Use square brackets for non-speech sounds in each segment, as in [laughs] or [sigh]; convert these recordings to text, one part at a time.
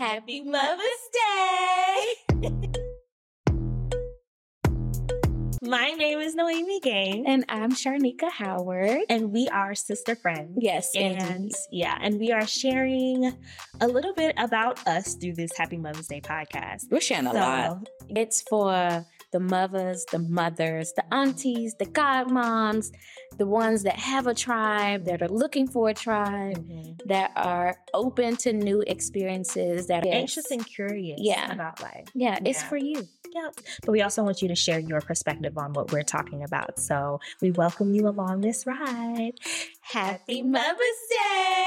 Happy Mother's Day! My name is Noemie Gang. And I'm Sharnikya Howard. And we are sister friends. Yes, and indeed. yeah, and we are sharing a little bit about us through this Happy Muva's Day podcast. We're sharing a So- lot. It's for the mothers, the mothers, the aunties, the godmoms, the ones that have a tribe, that are looking for a tribe, Mhm. that are open to new experiences, that are Anxious and curious Yeah. about life. Yeah, it's for you. Yep. But we also want you to share your perspective on what we're talking about. So we welcome you along this ride. Happy Mother's Day!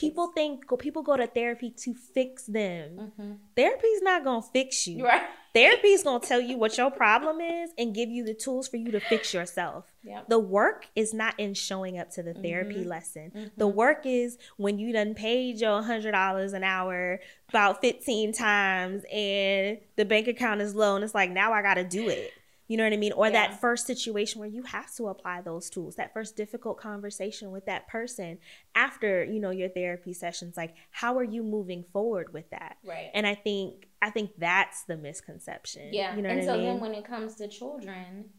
People think people go to therapy to fix them. Therapy's not gonna fix you. Right. [laughs] Therapy's gonna tell you what your problem is and give you the tools for you to fix yourself. Yep. The work is not in showing up to the therapy Mhm. lesson. The work is when you done paid your hundred dollars an hour about fifteen times and the bank account is low and it's like now I gotta do it. You know what I mean? Or Yeah. that first situation where you have to apply those tools, that first difficult conversation with that person after, you know, your therapy sessions. Like, how are you moving forward with that? Right. And I think I think that's the misconception. Yeah. You know and what so I mean? then when it comes to children,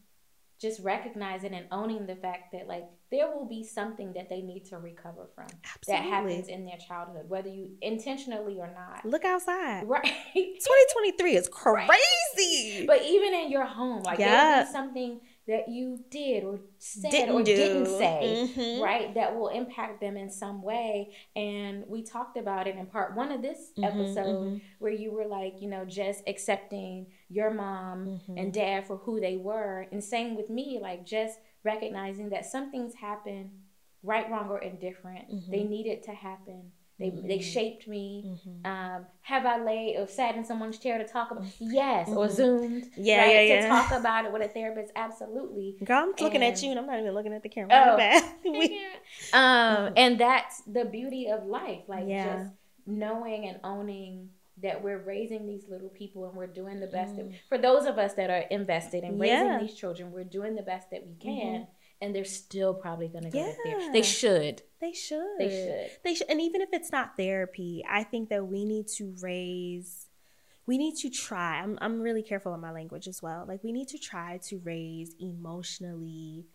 just recognizing and owning the fact that like there will be something that they need to recover from that happens in their childhood, whether you intentionally or not. Look outside. Right. [laughs] 2023 is Right. crazy. but even in your home, like Yeah. there'll be something that you did or said Didn't or do. didn't say. Mhm. Right, that will impact them in some way. And we talked about it in part one of this Mhm, episode mhm. where you were like, you know, just accepting your mom Mhm. and dad for who they were. And same with me, like just recognizing that some things happen right, wrong, or indifferent. Mhm. They needed to happen. They, they Mhm. shaped me. Mhm. Um, have I laid or sat in someone's chair to talk about? Yes, or Mhm. zoomed. Yeah, right, yeah, To talk about it with a therapist, absolutely. Girl, I'm looking at you and I'm not even looking at the camera. Oh. Bad. [laughs] [laughs] We- um, and that's the beauty of life, like Yeah. just knowing and owning that we're raising these little people and we're doing the best that, Mm. for those of us that are invested in raising Yeah. these children, we're doing the best that we can, and they're still probably going to go to Yeah. therapy. They should. they should. They should. They should. And even if it's not therapy, I think that we need to raise. We need to try. I'm I'm really careful in my language as well. Like we need to try to raise emotionally,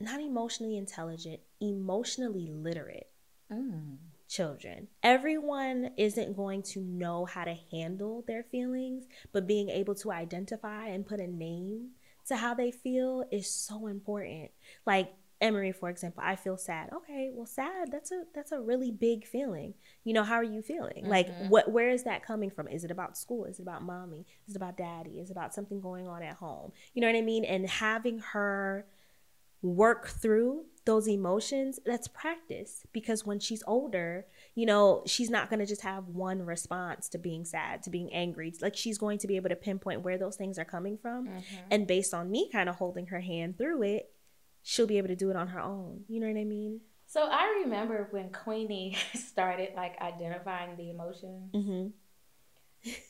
not emotionally intelligent, emotionally literate Mm. Children. Everyone isn't going to know how to handle their feelings, but being able to identify and put a name to how they feel is so important. Like Emery, for example, I feel sad. Okay, well, sad. That's a that's a really big feeling. You know, how are you feeling? Like, Mhm. what? Where is that coming from? Is it about school? Is it about mommy? Is it about daddy? Is it about something going on at home? You know what I mean? And having her work through those emotions that's practice because when she's older you know she's not going to just have one response to being sad to being angry like she's going to be able to pinpoint where those things are coming from Mhm. and based on me kind of holding her hand through it she'll be able to do it on her own you know what i mean So I remember when Queenie [laughs] started like identifying the emotions. mm-hmm.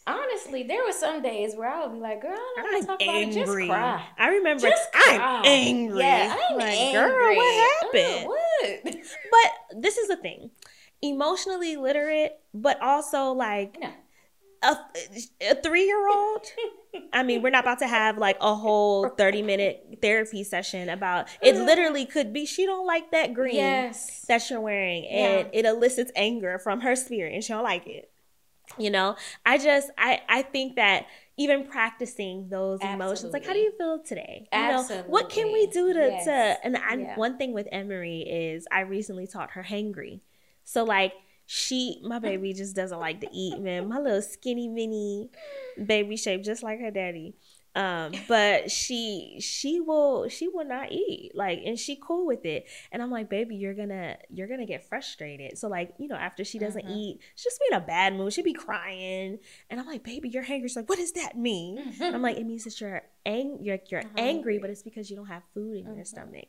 Honestly, there were some days where I would be like, "Girl, I don't want i'm to talk about it. Just angry cry." i remember Just i'm cry. angry Yeah, I'm like angry. girl what happened Oh, what? [laughs] but this is the thing emotionally literate but also like No. a, a three-year-old I mean, we're not about to have like a whole [laughs] 30 minute therapy session about it literally could be she don't like that green Yes. that you're wearing and it elicits anger from her spirit and she don't like it. You know, I just I I think that even practicing those emotions, like how do you feel today? You know, what can we do to Absolutely. to and I, Yeah. one thing with Emery is I recently taught her hangry. So like she my baby just doesn't like to eat, man. My little skinny mini baby shape just like her daddy. Um, but she she will she will not eat like and she cool with it. And i'm like baby you're gonna you're gonna get frustrated. So like you know after she doesn't Mhm. eat she'll just be in a bad mood. She'll be crying. And i'm like baby you're hungry she's like what does that mean? I'm like it means that you're ang- you're, you're [laughs] angry but it's because you don't have food in your Mhm. stomach.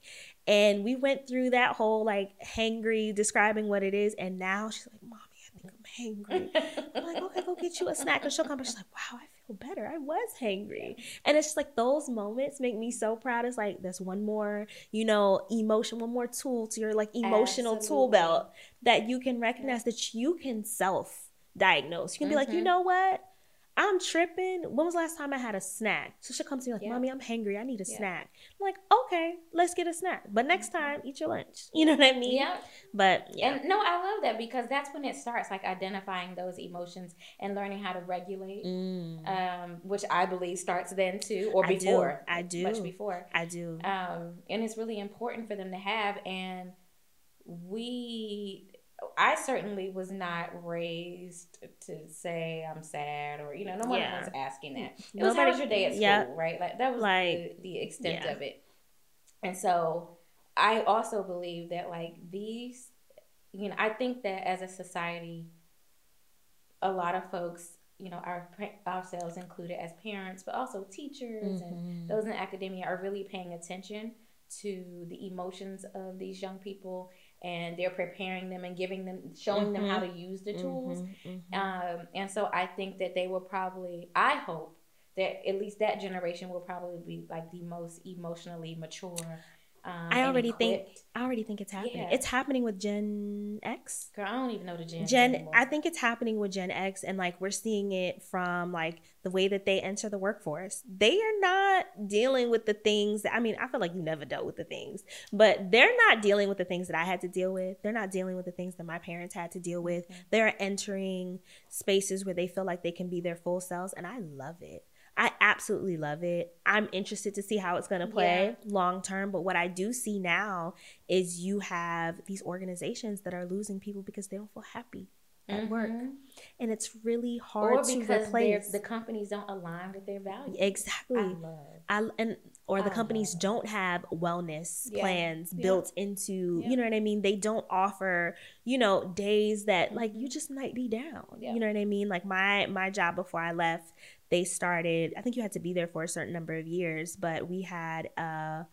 And we went through that whole like hangry describing what it is and now she's like mommy i think i'm hangry. I'm like okay go get you a snack. And she'll come back. She's like wow i feel better. I was hangry. And it's just like those moments make me so proud. It's like there's one more, you know, emotion, one more tool to your like emotional Absolutely. tool belt that you can recognize that you can self diagnose. You can mm-hmm. be like, you mm-hmm. know what? I'm tripping. When was the last time I had a snack? So she'll come to me like, yeah. Mommy, I'm hungry. I need a yeah. snack. I'm like, okay, let's get a snack. But next mm-hmm. time, eat your lunch. [laughs] You know what I mean? Yeah. But yeah. And no, I love that because that's when it starts, like identifying those emotions and learning how to regulate. Mm. Um, which I believe starts then too, or before. I do. I do. Much before. I do. Um, and it's really important for them to have. And we I certainly was not raised to say I'm sad or you know no one yeah. was asking that. It Nobody, was how was your day at school, yeah. right? Like that was like, the, the extent yeah. of it. And so I also believe that like these, you know, I think that as a society, a lot of folks, you know, our ourselves included as parents, but also teachers mm-hmm. and those in academia are really paying attention to the emotions of these young people and they're preparing them and giving them showing mm-hmm. them how mm-hmm. to use the tools mm-hmm, mm-hmm. Um, and so i think that they will probably i hope that at least that generation will probably be like the most emotionally mature um, I already think I already think it's happening. Yeah. It's happening with Gen X. Girl, I don't even know the Gen. Gen, anymore. I think it's happening with Gen X, and like we're seeing it from like the way that they enter the workforce. They are not dealing with the things that I mean. I feel like you never dealt with the things, but they're not dealing with the things that I had to deal with. They're not dealing with the things that my parents had to deal with. Mm-hmm. They're entering spaces where they feel like they can be their full selves, and I love it. I absolutely love it. I'm interested to see how it's going to play yeah. long term. But what I do see now is you have these organizations that are losing people because they don't feel happy at mm-hmm. work. And it's really hard or to replace. The companies don't align with their values. Exactly. I love. I, and or the companies don't have wellness yeah. plans yeah. built into yeah. you know what i mean they don't offer you know days that like you just might be down you know what i mean like my my job before i left they started i think you had to be there for a certain number of years but we had a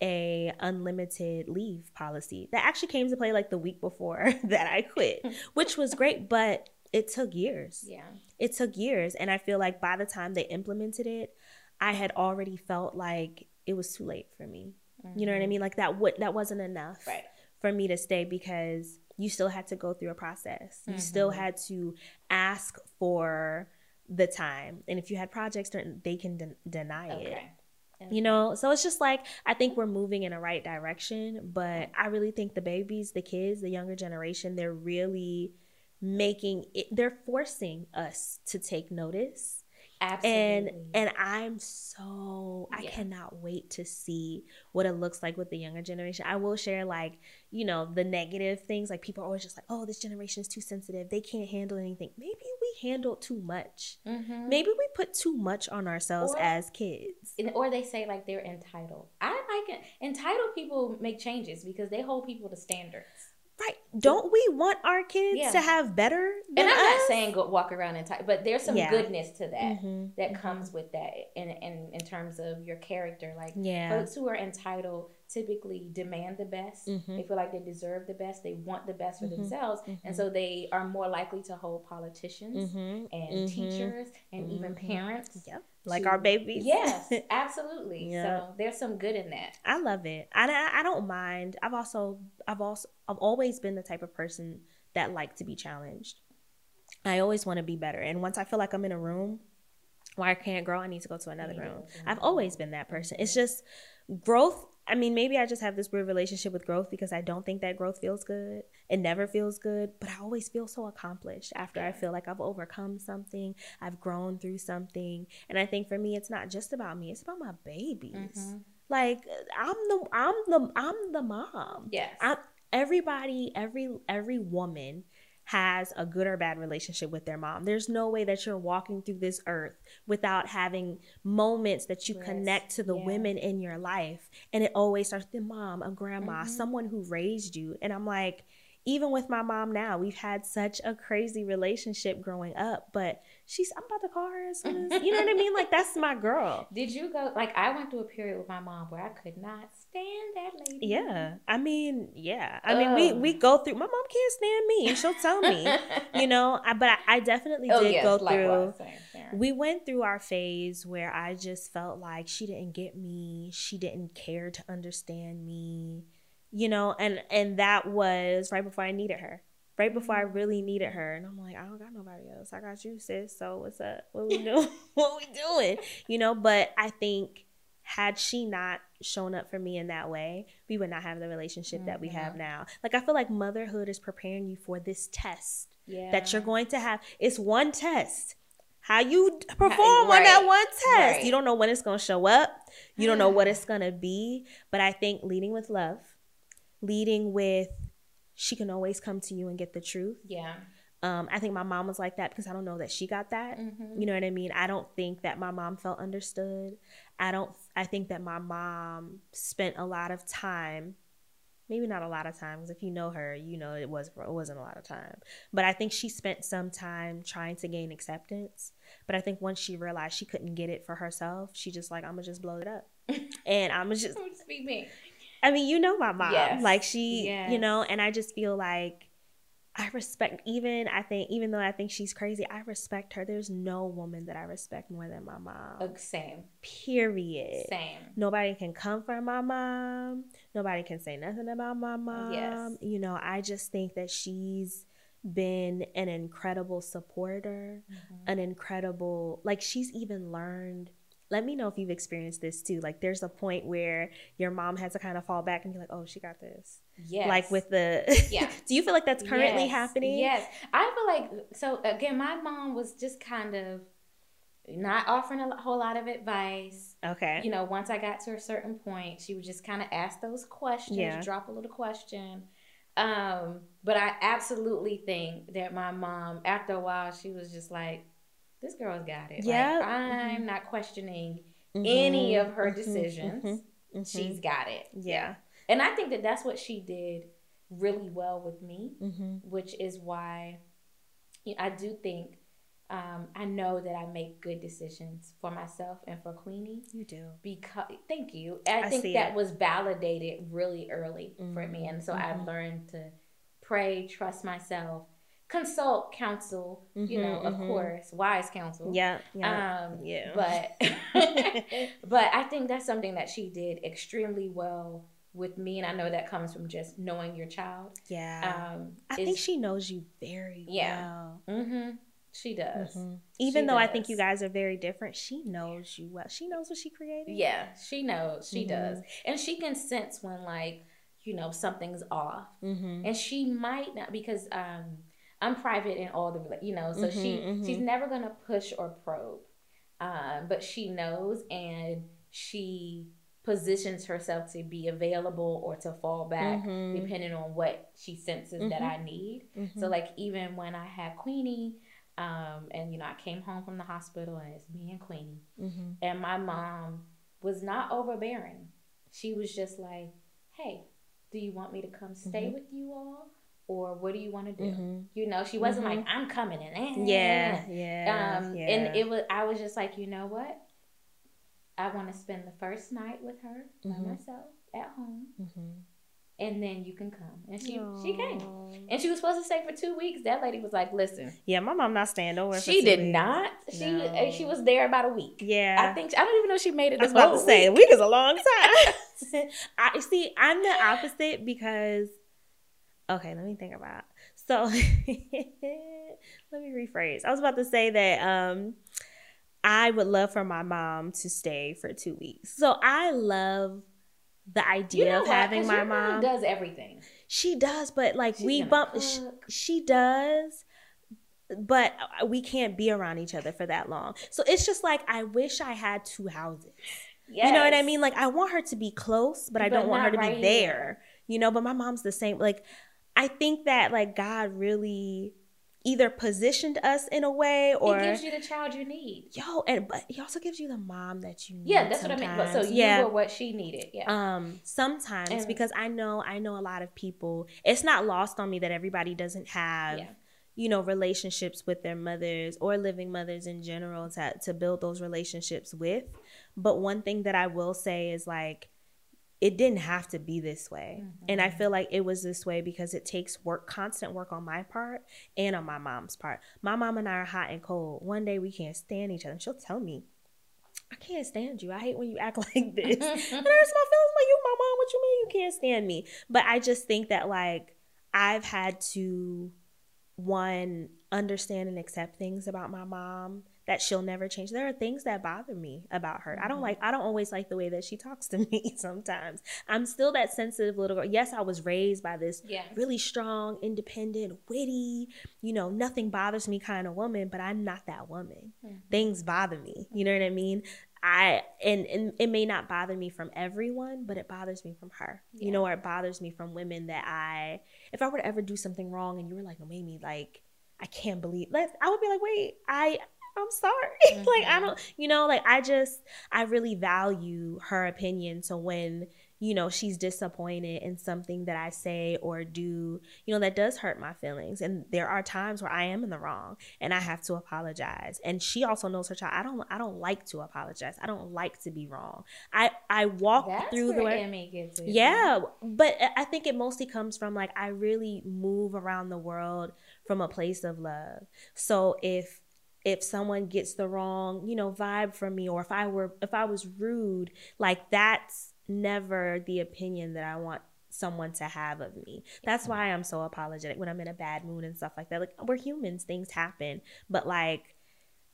a unlimited leave policy that actually came to play like the week before [laughs] that i quit [laughs] which was great but it took years yeah it took years and i feel like by the time they implemented it i had already felt like it was too late for me mm-hmm. you know what i mm-hmm. mean like that would that wasn't enough right. for me to stay because you still had to go through a process you mm-hmm. still had to ask for the time. And if you had projects, they can de- deny okay. it. Okay. You know, so it's just like I think we're moving in the right direction, but I really think the babies, the kids, the younger generation, they're really making it, they're forcing us to take notice Absolutely. And and I'm so I cannot wait to see what it looks like with the younger generation. I will share like, you know, the negative things. Like people are always just like, oh, this generation is too sensitive. They can't handle anything. Maybe we handle too much. Mm-hmm. Maybe we put too much on ourselves or, as kids. Or they say like they're entitled. I like it. Entitled people make changes because they hold people to standards. Right. Don't we want our kids yeah. to have better? and I'm us? not saying go walk around and type, but there's some yeah. goodness to that mm-hmm. that mm-hmm. comes with that in, in in terms of your character. Like yeah. folks who are entitled typically demand the best. Mm-hmm. They feel like they deserve the best. They want the best for mm-hmm. themselves, and mm-hmm. so they are more likely to hold politicians mm-hmm. and teachers and even parents. Yep like to, our babies. Yes, [laughs] absolutely. yeah. So there's some good in that. I love it. I, I don't mind. I've also I've also I've always been the type of person that like to be challenged. I always want to be better, and once I feel like I'm in a room where I can't grow, I need to go to another room. I've always been that person. It's just growth I mean, maybe I just have this weird relationship with growth because I don't think that growth feels good. It never feels good, but I always feel so accomplished after I feel like I've overcome something, I've grown through something. And I think for me, it's not just about me, it's about my babies. Mm-hmm. Like I'm the I'm the I'm the mom. Yes. I'm, everybody, every every woman has a good or bad relationship with their mom. There's no way that you're walking through this earth without having moments that you yes. connect to the yeah. women in your life. And it always starts with mom, a grandma, mm-hmm. someone who raised you. And I'm like, even with my mom now, we've had such a crazy relationship growing up, but she's I'm about to call her as soon as you know what I mean? Like that's my girl. [laughs] Did you go like I went through a period with my mom where I could not stand that lady. Yeah. I mean, yeah. I mean we we go through my mom can't stand me and she'll tell me. you [laughs] know, I, but I, I definitely oh, did yes, go through we went through our phase where I just felt like she didn't get me, she didn't care to understand me you know, and and that was right before I needed her. Right before I mm-hmm. really needed her. And I'm like, I don't got nobody else. I got you, sis. So what's up? What we [laughs] doing? what we doing? You know, but I think had she not shown up for me in that way, we would not have the relationship mm-hmm. that we have mm-hmm. now. Like I feel like motherhood is preparing you for this test yeah. that you're going to have. It's one test. How you perform right. on that one test. Right. You don't know when it's going to show up. You don't know what it's going to be. But I think leading with love leading with she can always come to you and get the truth. Yeah. Um, I think my mom was like that because I don't know that she got that. Mm-hmm. You know what I mean? I don't think that my mom felt understood. I don't. I think that my mom spent a lot of time, maybe not a lot of time, because if you know her, you know it was it wasn't a lot of time. But I think she spent some time trying to gain acceptance. But I think once she realized she couldn't get it for herself, she just like I'm gonna just blow it up, [laughs] and I'm just. Speak me. I mean, you know my mom. Yes. Like she, yes. you know, and I just feel like I respect even I think even though I think she's crazy, I respect her. There's no woman that I respect more than my mom. Same. Period. Same. Nobody can come for my mom. Nobody can say nothing about my mom. Yes. You know, I just think that she's been an incredible supporter, mm-hmm. an incredible like she's even learned let me know if you've experienced this too. Like there's a point where your mom has to kind of fall back and be like, "Oh, she got this." Yes. Like with the [laughs] Yeah. [laughs] Do you feel like that's currently yes. happening? Yes. I feel like so again, my mom was just kind of not offering a whole lot of advice. Okay. You know, once I got to a certain point, she would just kind of ask those questions, yeah. drop a little question. Um, but I absolutely think that my mom, after a while, she was just like, this girl's got it. Yeah. Like, I'm mm-hmm. not questioning mm-hmm. any of her mm-hmm. decisions. Mm-hmm. She's got it. Yeah. And I think that that's what she did really well with me, mm-hmm. which is why I do think um, I know that I make good decisions for myself and for Queenie. You do. Because thank you. I, I think that it. was validated really early mm-hmm. for me. And so mm-hmm. I learned to pray, trust myself, consult counsel, mm-hmm, you know, of mm-hmm. course, wise counsel. Yeah. Yeah. Um, yeah. But [laughs] [laughs] but I think that's something that she did extremely well with me, and I know that comes from just knowing your child. Yeah. Um, I think she knows you very yeah. well. Mm-hmm. She does. Mm-hmm. Even she though does. I think you guys are very different, she knows you well. She knows what she created. Yeah, she knows. She mm-hmm. does, and she can sense when like you know something's off, mm-hmm. and she might not because um I'm private in all the you know, so mm-hmm, she mm-hmm. she's never gonna push or probe, um, but she knows and she positions herself to be available or to fall back mm-hmm. depending on what she senses that mm-hmm. I need. So mm-hmm. like even when I had Queenie. Um, and you know, I came home from the hospital and it's me and Queenie. Mm-hmm. And my mom was not overbearing. She was just like, Hey, do you want me to come stay with you all? Or what do you want to do? Mm-hmm. You know, she wasn't mm-hmm. like, I'm coming in. Eh, yeah, yeah, um, yeah. And it was, I was just like, you know what? I want to spend the first night with her by mm-hmm. myself at home. Mm-hmm. And then you can come, and she Aww. she came, and she was supposed to stay for two weeks. That lady was like, "Listen, yeah, my mom not staying over." She did weeks. not. She no. she was there about a week. Yeah, I think I don't even know she made it. I was about to say a week is a long time. [laughs] [laughs] I see. I'm the opposite because okay, let me think about. [laughs] So let me rephrase. I was about to say that um I would love for my mom to stay for two weeks. So I love the idea you know of having my mom, mom does everything. She does, but like She's we bump. She, she does, but we can't be around each other for that long. So it's just like I wish I had two houses. Yes. You know what I mean? Like I want her to be close, but, but I don't want her to right be there. Here. You know, but my mom's the same. Like I think that like God really either positioned us in a way or he gives you the child you need. Yo, and but he also gives you the mom that you need. Yeah, that's sometimes. what I mean. But so you yeah. were what she needed. Yeah. Um, sometimes and, because I know I know a lot of people. It's not lost on me that everybody doesn't have. Yeah. You know, relationships with their mothers or living mothers in general to, to build those relationships with. But one thing that I will say is like, it didn't have to be this way. Mm-hmm. And I feel like it was this way because it takes work, constant work on my part and on my mom's part. My mom and I are hot and cold. One day we can't stand each other. And she'll tell me, I can't stand you. I hate when you act [laughs] like this. [laughs] and it hurts my feelings like you, my mom. What you mean you can't stand me? But I just think that like I've had to one understand and accept things about my mom that she'll never change. There are things that bother me about her. Mm-hmm. I don't mm-hmm. like I don't always like the way that she talks to [laughs] me sometimes. I'm still that sensitive little girl. Yes, I was raised by this yes. really strong, independent, witty, you know, nothing bothers me kind of woman, but I'm not that woman. Mm-hmm. Things bother me. You know what I mean? I and, and it may not bother me from everyone, but it bothers me from her. Yeah. You know, or it bothers me from women that I if I were to ever do something wrong and you were like, oh, Mamie, like I can't believe that I would be like, wait, I I'm sorry. Mm-hmm. [laughs] like I don't, mm-hmm. you know, like I just I really value her opinion. So when you know she's disappointed in something that I say or do, you know, that does hurt my feelings. And there are times where I am in the wrong and I have to apologize. And she also knows her child. I don't I don't like to apologize. I don't like to be wrong. I I walk That's through the way. Emmy gets it. Yeah, but I think it mostly comes from like I really move around the world from a place of love. So if if someone gets the wrong, you know, vibe from me or if I were if I was rude, like that's never the opinion that I want someone to have of me. That's why I'm so apologetic when I'm in a bad mood and stuff like that. Like we're humans, things happen, but like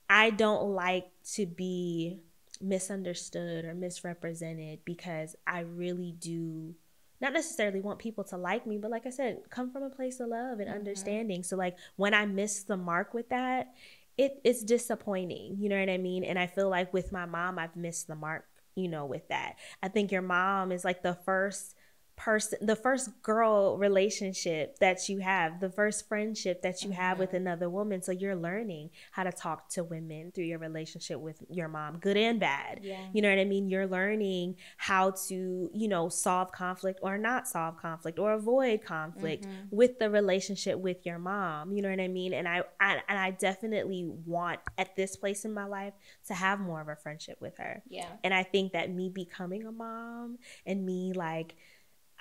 I don't like to be misunderstood or misrepresented because I really do not necessarily want people to like me, but like I said, come from a place of love and mm-hmm. understanding. So like when I miss the mark with that, it it's disappointing. You know what I mean? And I feel like with my mom, I've missed the mark, you know, with that. I think your mom is like the first person the first girl relationship that you have the first friendship that you have with mm-hmm. another woman. So you're learning how to talk to women through your relationship with your mom good and bad. Yeah. you know what i mean? You're learning how to you know solve conflict or not solve conflict or avoid conflict mm-hmm. with the relationship with your mom. You know what i mean? And I, I and i definitely want at this place in my life to have more of a friendship with her. Yeah. And i think that me becoming a mom and me like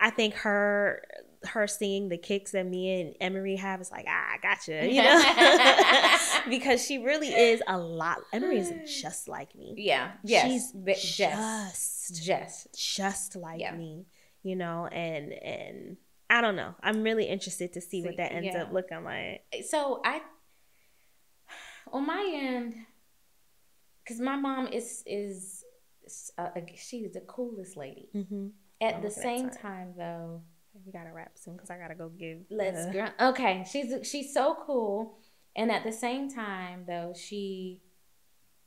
I think her her seeing the kicks that me and Emery have is like, ah, I gotcha, you know, [laughs] because she really is a lot. Emery is just like me. Yeah, yes, she's just just just like yeah. me, you know, and and I don't know. I'm really interested to see, see what that ends yeah. up looking like. So I, on my end, because my mom is is uh, she's the coolest lady. Mm-hmm at the same time, though, we gotta wrap soon because I gotta go give. Let's grunt. [laughs] Okay, she's she's so cool, and at the same time, though, she,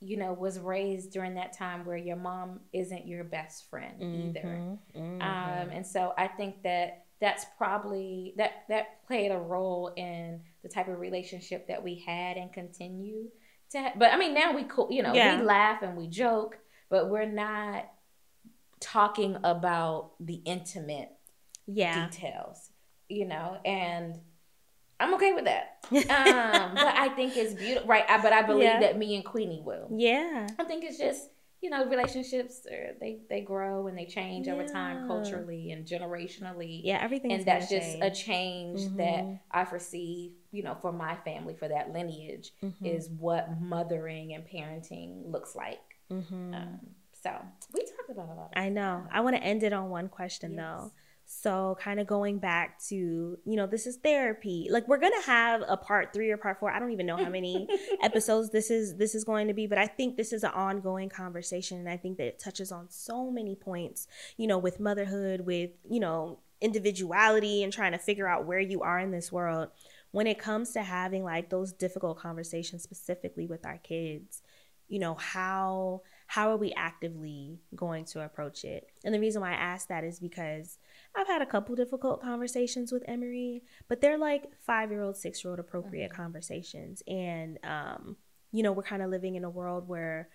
you know, was raised during that time where your mom isn't your best friend mm-hmm, either, mm-hmm. Um, and so I think that that's probably that that played a role in the type of relationship that we had and continue to. Have. But I mean, now we cool, you know, yeah. we laugh and we joke, but we're not talking about the intimate yeah. details, you know, and I'm okay with that. [laughs] um, but I think it's beautiful, right? I, but I believe yeah. that me and Queenie will. Yeah. I think it's just you know relationships are, they they grow and they change yeah. over time culturally and generationally. Yeah, everything. And that's just change. a change mm-hmm. that I foresee. You know, for my family, for that lineage, mm-hmm. is what mothering and parenting looks like. Mm-hmm. Um, so we talked about a lot. I know. I want to end it on one question yes. though. So, kind of going back to, you know, this is therapy. Like we're going to have a part 3 or part 4. I don't even know how many [laughs] episodes this is this is going to be, but I think this is an ongoing conversation and I think that it touches on so many points, you know, with motherhood, with, you know, individuality and trying to figure out where you are in this world. When it comes to having like those difficult conversations specifically with our kids, you know, how how are we actively going to approach it? And the reason why I ask that is because I've had a couple difficult conversations with Emery, but they're like five year old, six year old appropriate mm-hmm. conversations. And, um, you know, we're kind of living in a world where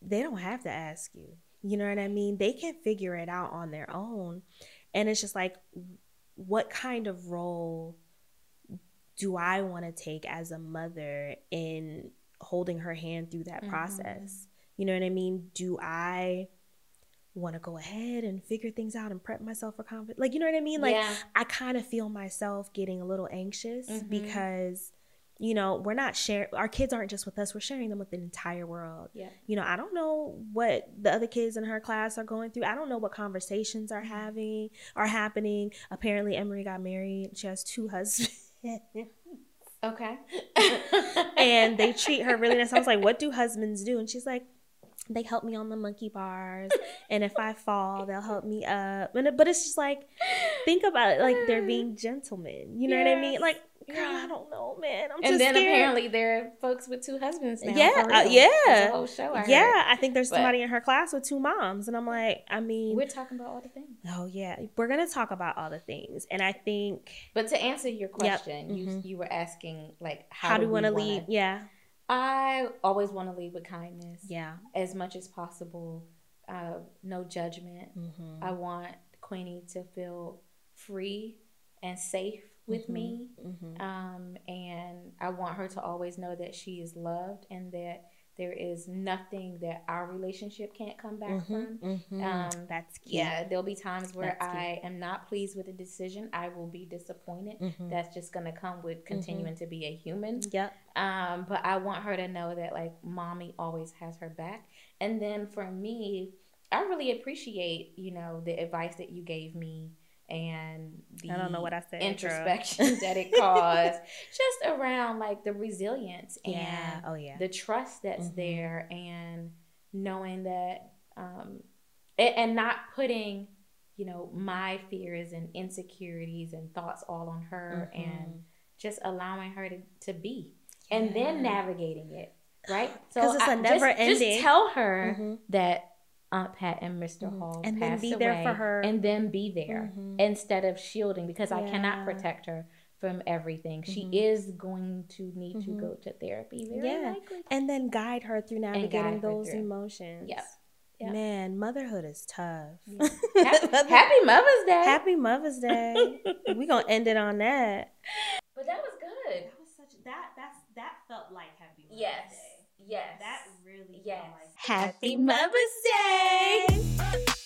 they don't have to ask you. You know what I mean? They can figure it out on their own. And it's just like, what kind of role do I want to take as a mother in holding her hand through that mm-hmm. process? You know what I mean? Do I want to go ahead and figure things out and prep myself for confidence? Like, you know what I mean? Like, yeah. I kind of feel myself getting a little anxious mm-hmm. because you know, we're not sharing, our kids aren't just with us, we're sharing them with the entire world. Yeah. You know, I don't know what the other kids in her class are going through. I don't know what conversations are mm-hmm. having, are happening. Apparently, Emery got married. She has two [laughs] husbands. okay. [laughs] and they treat her really nice. I was like, what do husbands do? And she's like, they help me on the monkey bars [laughs] and if i fall they'll help me up and, but it's just like think about it like they're being [sighs] gentlemen you know yes. what i mean like girl yeah. i don't know man i'm and then scared. apparently there are folks with two husbands now yeah uh, yeah whole show I yeah i think there's but somebody in her class with two moms and i'm like i mean we're talking about all the things oh yeah we're gonna talk about all the things and i think but to answer your question yep. you mm-hmm. you were asking like how, how do we want to lead yeah I always want to lead with kindness. Yeah. As much as possible. Uh, no judgment. Mm-hmm. I want Queenie to feel free and safe with mm-hmm. me. Mm-hmm. Um, and I want her to always know that she is loved and that there is nothing that our relationship can't come back mm-hmm, from. Mm-hmm. Um, That's key. Yeah, there'll be times where I am not pleased with a decision. I will be disappointed. Mm-hmm. That's just going to come with mm-hmm. continuing to be a human. Yep. Um, but I want her to know that like mommy always has her back. And then for me, I really appreciate you know the advice that you gave me and the I don't know what I said introspection [laughs] that it caused just around like the resilience and yeah. oh yeah the trust that's mm-hmm. there and knowing that um and, and, not putting you know my fears and insecurities and thoughts all on her mm-hmm. and just allowing her to, to be yeah. and then navigating it right so it's I, a never just, ending just tell her mm-hmm. that Aunt Pat and mister mm-hmm. Hall and then be there for her, and then be there mm-hmm. instead of shielding because yeah. I cannot protect her from everything. Mm-hmm. She is going to need to go mm-hmm. to therapy very yeah. likely, and then guide her through navigating those emotions. Yep. Yep. Man, motherhood is tough. Yeah. [laughs] Happy, Mother's Day. Happy Mother's Day. [laughs] We're gonna end it on that. But that was good. That was such that that's that felt like Happy Mother's yes. Day. Yes. That really yes. Happy Mother's Day!